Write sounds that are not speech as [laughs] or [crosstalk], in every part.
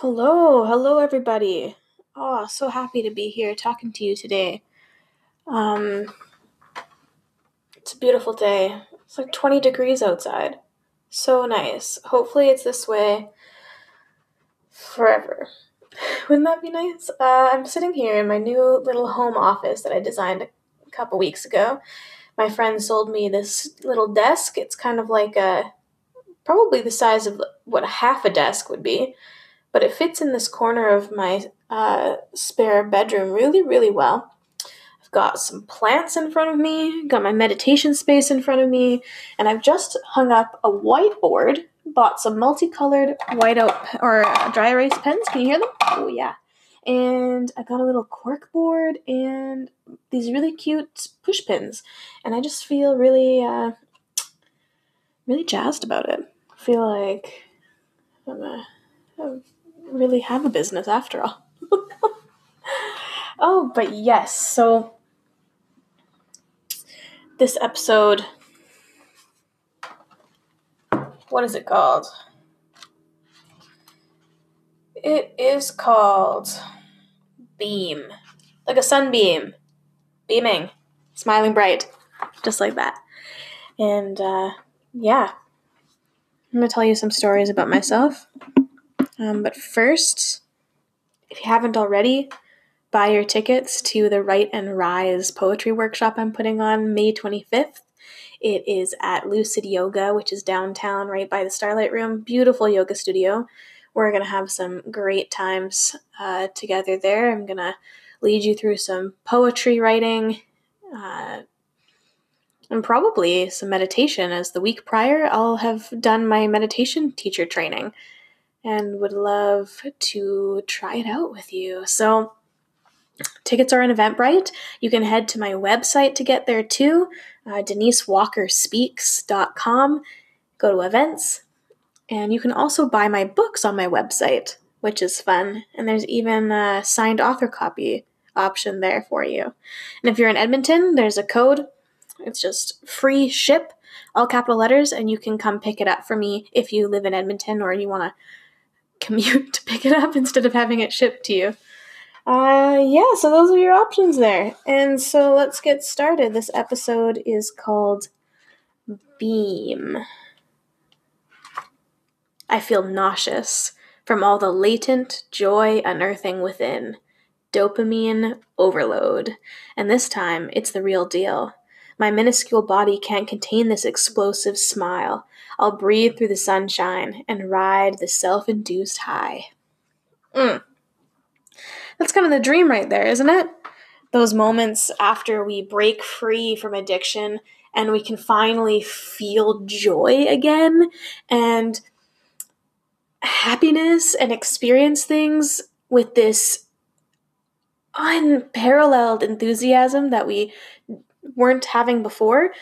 Hello, hello everybody. Oh, so happy to be here talking to you today. Um it's a beautiful day. It's like 20 degrees outside. So nice. Hopefully it's this way forever. [laughs] Wouldn't that be nice? Uh, I'm sitting here in my new little home office that I designed a couple weeks ago. My friend sold me this little desk. It's kind of like a probably the size of what half a desk would be but it fits in this corner of my uh, spare bedroom really, really well. I've got some plants in front of me, got my meditation space in front of me, and I've just hung up a whiteboard. Bought some multicolored whiteout or dry erase pens. Can you hear them? Oh yeah. And I got a little cork board and these really cute push pins, and I just feel really, uh, really jazzed about it. I feel like I'm a, a really have a business after all. [laughs] oh, but yes, so this episode what is it called? It is called Beam. Like a sunbeam. Beaming. Smiling bright. Just like that. And uh, yeah. I'm going to tell you some stories about myself. Um, but first, if you haven't already, buy your tickets to the Write and Rise poetry workshop I'm putting on May 25th. It is at Lucid Yoga, which is downtown right by the Starlight Room. Beautiful yoga studio. We're going to have some great times uh, together there. I'm going to lead you through some poetry writing uh, and probably some meditation, as the week prior I'll have done my meditation teacher training and would love to try it out with you. So, tickets are on Eventbrite. You can head to my website to get there too, uh, denisewalkerspeaks.com. Go to events, and you can also buy my books on my website, which is fun. And there's even a signed author copy option there for you. And if you're in Edmonton, there's a code. It's just free ship, all capital letters, and you can come pick it up for me if you live in Edmonton or you want to commute to pick it up instead of having it shipped to you. Uh, yeah, so those are your options there. And so let's get started. This episode is called Beam. I feel nauseous from all the latent joy unearthing within. Dopamine overload. And this time, it's the real deal. My minuscule body can't contain this explosive smile. I'll breathe through the sunshine and ride the self induced high. Mm. That's kind of the dream right there, isn't it? Those moments after we break free from addiction and we can finally feel joy again and happiness and experience things with this unparalleled enthusiasm that we weren't having before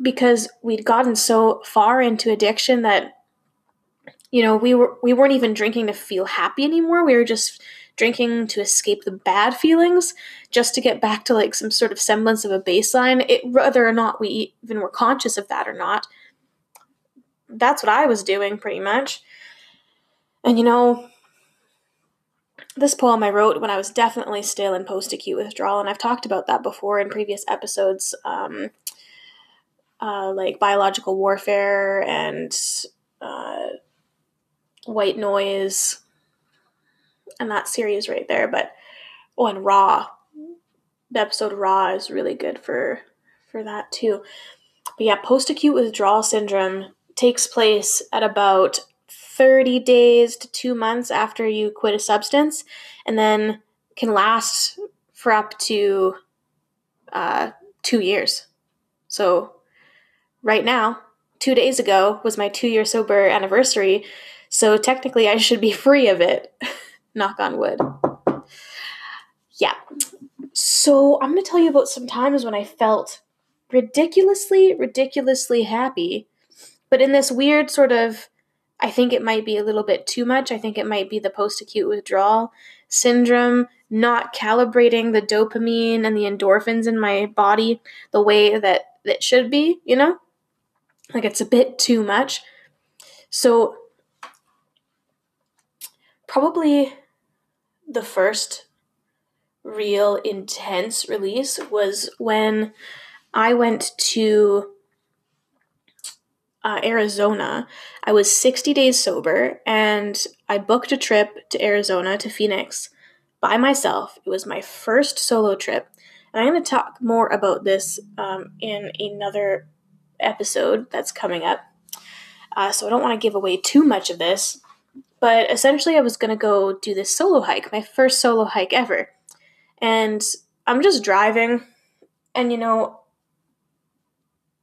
because we'd gotten so far into addiction that you know we were we weren't even drinking to feel happy anymore. We were just drinking to escape the bad feelings just to get back to like some sort of semblance of a baseline it, whether or not we even were conscious of that or not. That's what i was doing pretty much. And you know this poem I wrote when I was definitely still in post acute withdrawal, and I've talked about that before in previous episodes, um, uh, like biological warfare and uh, white noise, and that series right there. But oh, and Raw, the episode Raw is really good for for that too. But yeah, post acute withdrawal syndrome takes place at about 30 days to two months after you quit a substance, and then can last for up to uh, two years. So, right now, two days ago was my two year sober anniversary, so technically I should be [laughs] free of it. [laughs] Knock on wood. Yeah. So, I'm going to tell you about some times when I felt ridiculously, ridiculously happy, but in this weird sort of I think it might be a little bit too much. I think it might be the post acute withdrawal syndrome not calibrating the dopamine and the endorphins in my body the way that it should be, you know? Like it's a bit too much. So, probably the first real intense release was when I went to uh, Arizona. I was 60 days sober and I booked a trip to Arizona to Phoenix by myself. It was my first solo trip. And I'm going to talk more about this um, in another episode that's coming up. Uh, so I don't want to give away too much of this. But essentially, I was going to go do this solo hike, my first solo hike ever. And I'm just driving, and you know,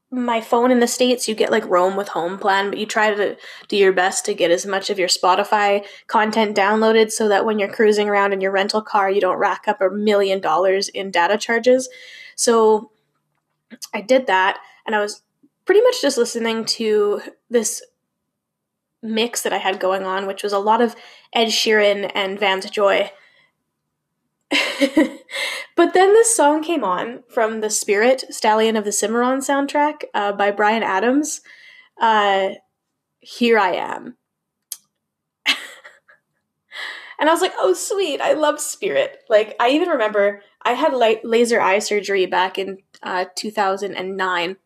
my phone in the states you get like roam with home plan but you try to do your best to get as much of your spotify content downloaded so that when you're cruising around in your rental car you don't rack up a million dollars in data charges. So i did that and i was pretty much just listening to this mix that i had going on which was a lot of ed sheeran and vance joy [laughs] but then this song came on from the Spirit Stallion of the Cimarron soundtrack uh, by Bryan Adams. Uh, Here I am. [laughs] and I was like, oh, sweet. I love Spirit. Like, I even remember I had light laser eye surgery back in uh, 2009.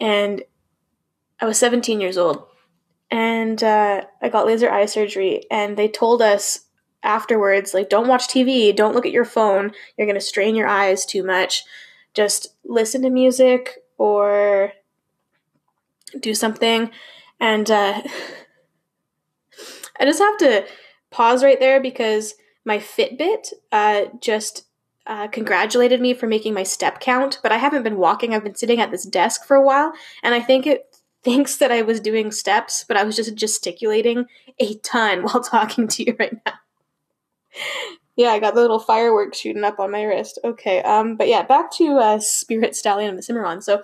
And I was 17 years old. And uh, I got laser eye surgery, and they told us afterwards like don't watch tv don't look at your phone you're going to strain your eyes too much. Just listen to music or do something. And uh, [laughs] i just have to pause right there because my fitbit uh, just uh, congratulated me for making my step count but i haven't been walking i've been sitting at this desk for a while and i think it [laughs] thinks that i was doing steps but i was just gesticulating a ton [laughs] while talking to you right now yeah, I got the little fireworks shooting up on my wrist. Okay, um, but yeah, back to uh, Spirit Stallion of the Cimarron. So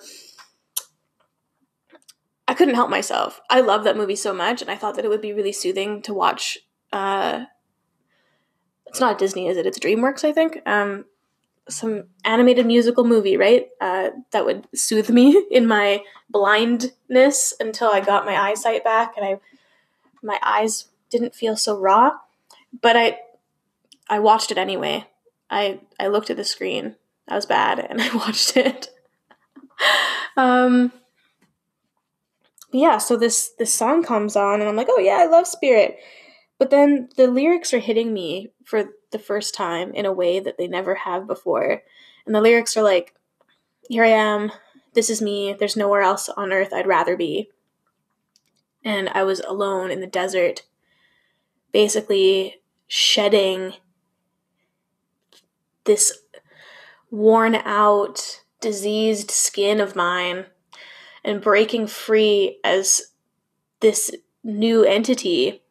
I couldn't help myself. I love that movie so much, and I thought that it would be really soothing to watch. Uh, it's not Disney, is it? It's DreamWorks, I think. Um, some animated musical movie, right? Uh, that would soothe me [laughs] in my blindness until I got my eyesight back, and I my eyes didn't feel so raw. But I I watched it anyway. I I looked at the screen. That was bad, [laughs] and I watched it. um, yeah. So this this song comes on, and I'm like, oh yeah, I love Spirit. But then the lyrics are hitting me for the first time in a way that they never have before, and the lyrics are like, "Here I am. This is me. There's nowhere else on earth I'd rather be." And I was alone in the desert, basically shedding this worn out, diseased skin of mine and breaking free as this new entity.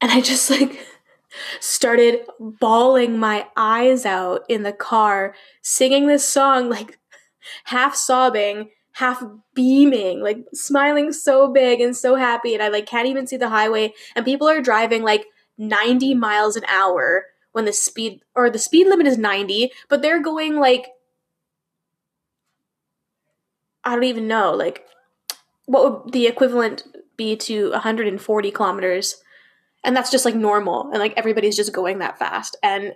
And I just like [laughs] started bawling my eyes out in the car, singing this song, like half sobbing, half beaming, like smiling so big and so happy. And I like can't even see the highway. And people are driving like 90 miles an hour when the speed or the speed limit is 90, but they're going like I don't even know, like what would the equivalent be to 140 kilometers? And that's just like normal, and like everybody's just going that fast. And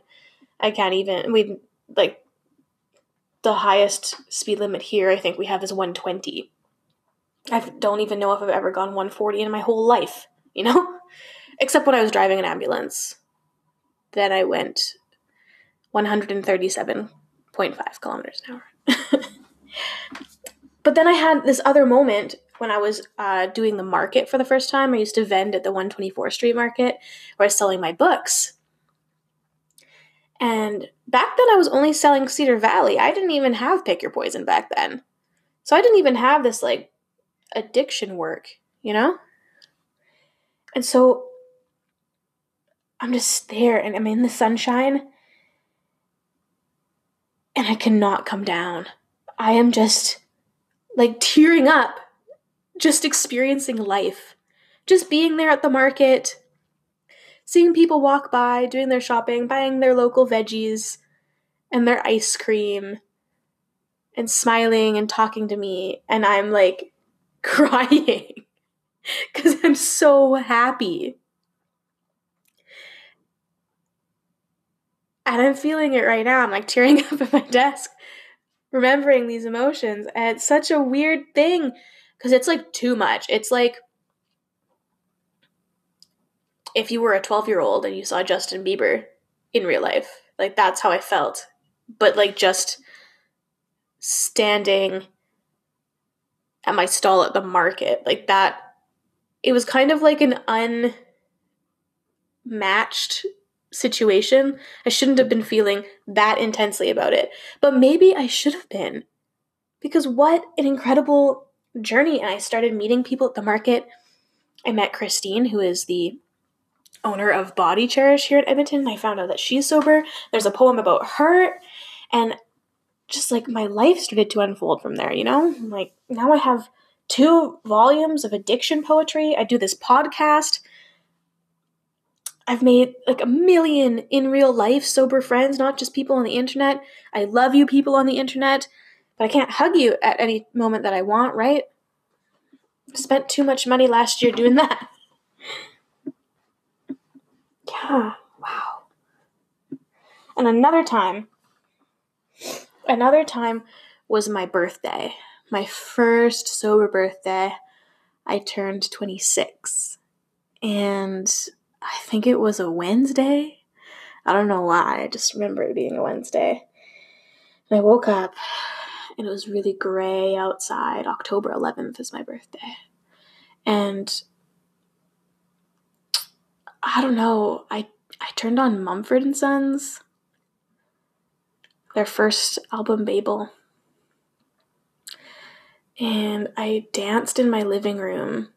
I can't even, we like the highest speed limit here, I think we have is 120. I don't even know if I've ever gone 140 in my whole life, you know? [laughs] Except when I was driving an ambulance then I went 137.5 kilometers an hour. [laughs] but then I had this other moment when I was uh, doing the market for the first time. I used to vend at the 124th Street Market where I was selling my books. And back then I was only selling Cedar Valley. I didn't even have Pick Your Poison back then. So I didn't even have this like addiction work, you know? And so I'm just there and I'm in the sunshine and I cannot come down. I am just like tearing up, just experiencing life, just being there at the market, seeing people walk by, doing their shopping, buying their local veggies and their ice cream, and smiling and talking to me. And I'm like [laughs] crying. because I'm so happy. And I'm feeling it right now. I'm like tearing [laughs] up at my desk, remembering these emotions. And it's such a weird thing because it's like too much. It's like if you were a 12 year old and you saw Justin Bieber in real life. Like that's how I felt. But like just standing at my stall at the market, like that, it was kind of like an unmatched situation. I shouldn't have been feeling that intensely about it, but maybe I should have been. Because what an incredible journey. And I started meeting people at the market. I met Christine, who is the owner of Body Cherish here at Edmonton. I found out that she's sober. There's a poem about her. And just like my life started to unfold from there, you know? Like now I have two volumes of addiction poetry. I do this podcast. I've made like a million in real life sober friends, not just people on the internet. I love you, people on the internet, but I can't hug you at any moment that I want, right? Spent too much money last year doing that. Yeah, wow. And another time, another time was my birthday. My first sober birthday. I turned 26. And I think it was a Wednesday. I don't know why. I just remember it being a Wednesday. And I woke up and it was really gray outside. October 11th is my birthday. And I don't know. I I turned on Mumford and Sons. Their first album Babel. And I danced in my living room.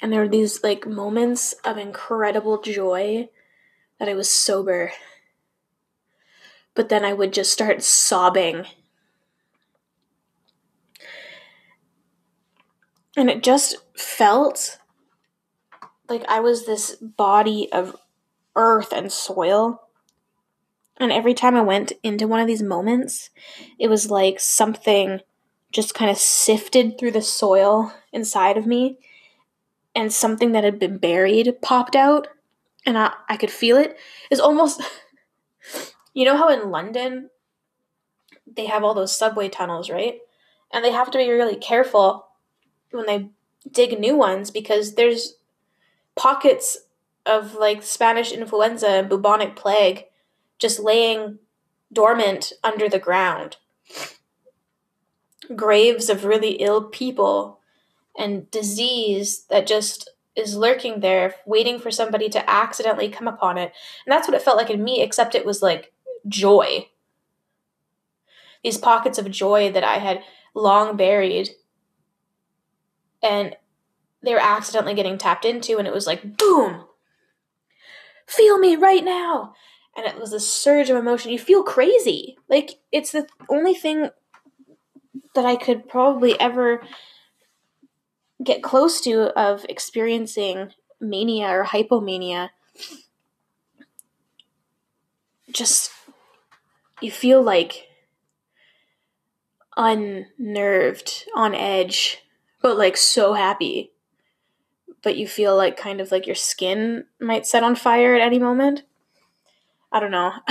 And there were these like moments of incredible joy that I was sober. But then I would just start sobbing. And it just felt like I was this body of earth and soil. And every time I went into one of these moments, it was like something just kind of sifted through the soil inside of me and something that had been buried popped out and I, I could feel it. It's almost [laughs] you know how in London they have all those subway tunnels, right? And they have to be really careful when they dig new ones because there's pockets of like Spanish influenza and bubonic plague just laying dormant under the ground. Graves of really ill people and mm-hmm. disease that just is lurking there, waiting for somebody to accidentally come upon it. And that's what it felt like in me, except it was like joy. These pockets of joy that I had long buried. And they were accidentally getting tapped into, and it was like, boom, feel me right now. And it was a surge of emotion. You feel crazy. Like, it's the only thing that I could probably ever get close to of experiencing mania or hypomania. Just, you feel like unnerved, on edge, but like so happy but you feel like kind of like your skin might set on fire at any moment. I don't know. [laughs]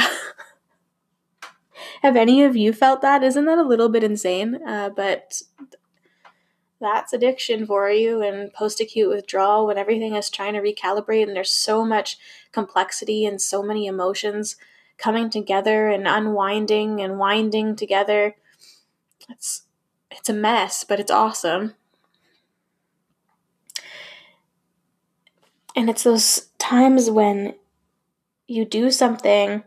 Have any of you felt that? Isn't that a little bit insane? Uh, but that's addiction for you and post acute withdrawal when everything is trying to recalibrate and there's so much complexity and so many emotions coming together and unwinding and winding together. It's it's a mess, but it's awesome. And it's those times when you do something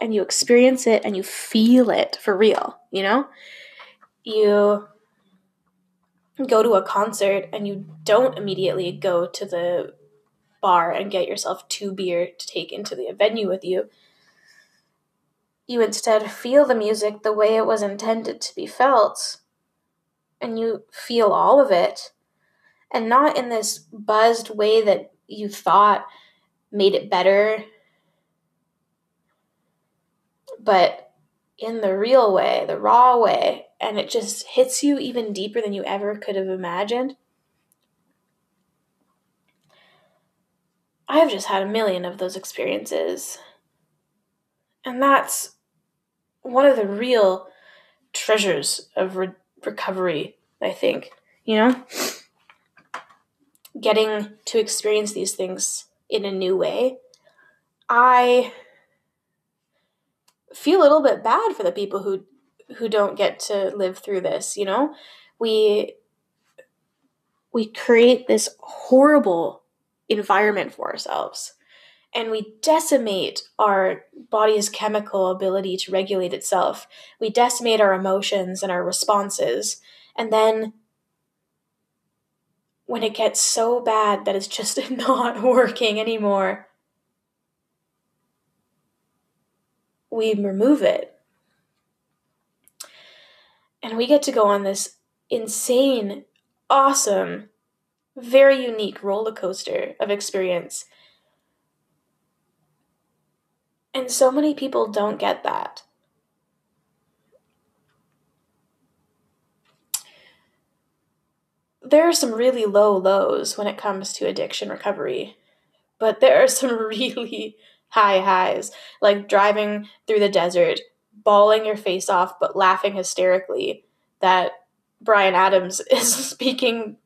and you experience it and you feel it for real, you know? You go to a concert and you don't immediately go to the bar and get yourself two beer to take into the venue with you. You instead feel the music the way it was intended to be felt, and you feel all of it and not in this buzzed way that you thought made it better, but in the real way, the raw way, and it just hits you even deeper than you ever could have imagined. I've just had a million of those experiences. And that's one of the real treasures of re- recovery, I think. You know? Getting to experience these things in a new way. I feel a little bit bad for the people who who don't get to live through this, you know? We we create this horrible environment for ourselves and we decimate our body's chemical ability to regulate itself. We decimate our emotions and our responses. And then when it gets so bad that it's just [laughs] not working anymore, we remove it and we get to go on this insane, awesome, very unique roller coaster of experience. And so many people don't get that. There are some really low lows when it comes to addiction recovery, but there are some [laughs] really high highs, like driving through the desert bawling your face off but laughing hysterically that Bryan Adams [laughs] is speaking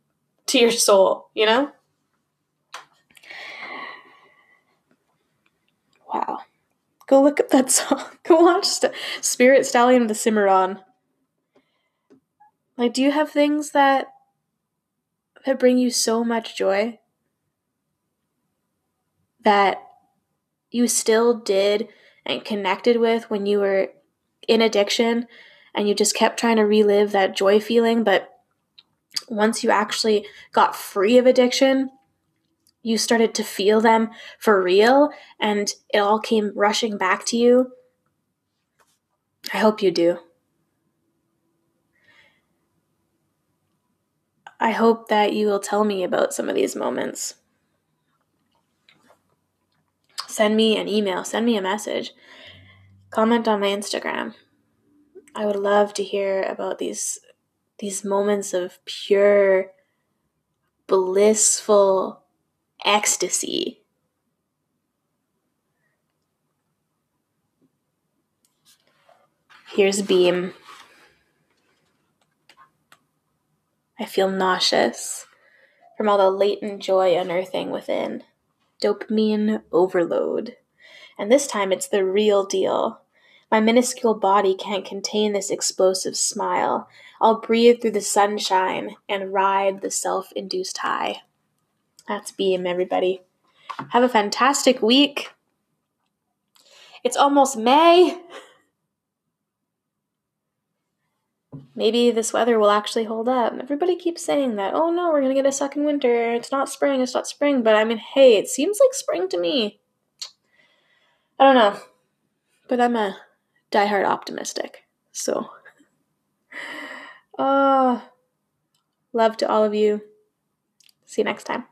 to your soul, you know? Wow. Go look at that [laughs] song. Go watch St- Spirit Stallion of the Cimarron. Like, do you have things that that bring you so much joy that you still did and connected with when you were in addiction and you just kept trying to relive that joy feeling, but once you actually got free of addiction, you started to feel them for real and it all came rushing back to you. I hope you do. I hope that you will tell me about some of these moments. Send me an email, send me a message comment on my Instagram. I would love to hear about these these moments of pure blissful ecstasy. Here's Beam. I feel nauseous from all the latent joy unearthing within. Dopamine overload. And this time it's the real deal. My minuscule body can't contain this explosive smile. I'll breathe through the sunshine and ride the self induced high. That's Beam, everybody. Have a fantastic week. It's almost May. Maybe this weather will actually hold up. Everybody keeps saying that. Oh no, we're gonna get a second winter. It's not spring, it's not spring. But I mean, hey, it seems like spring to me. I don't know. But I'm a diehard optimistic. So, [laughs] uh, love to all of you. See you next time.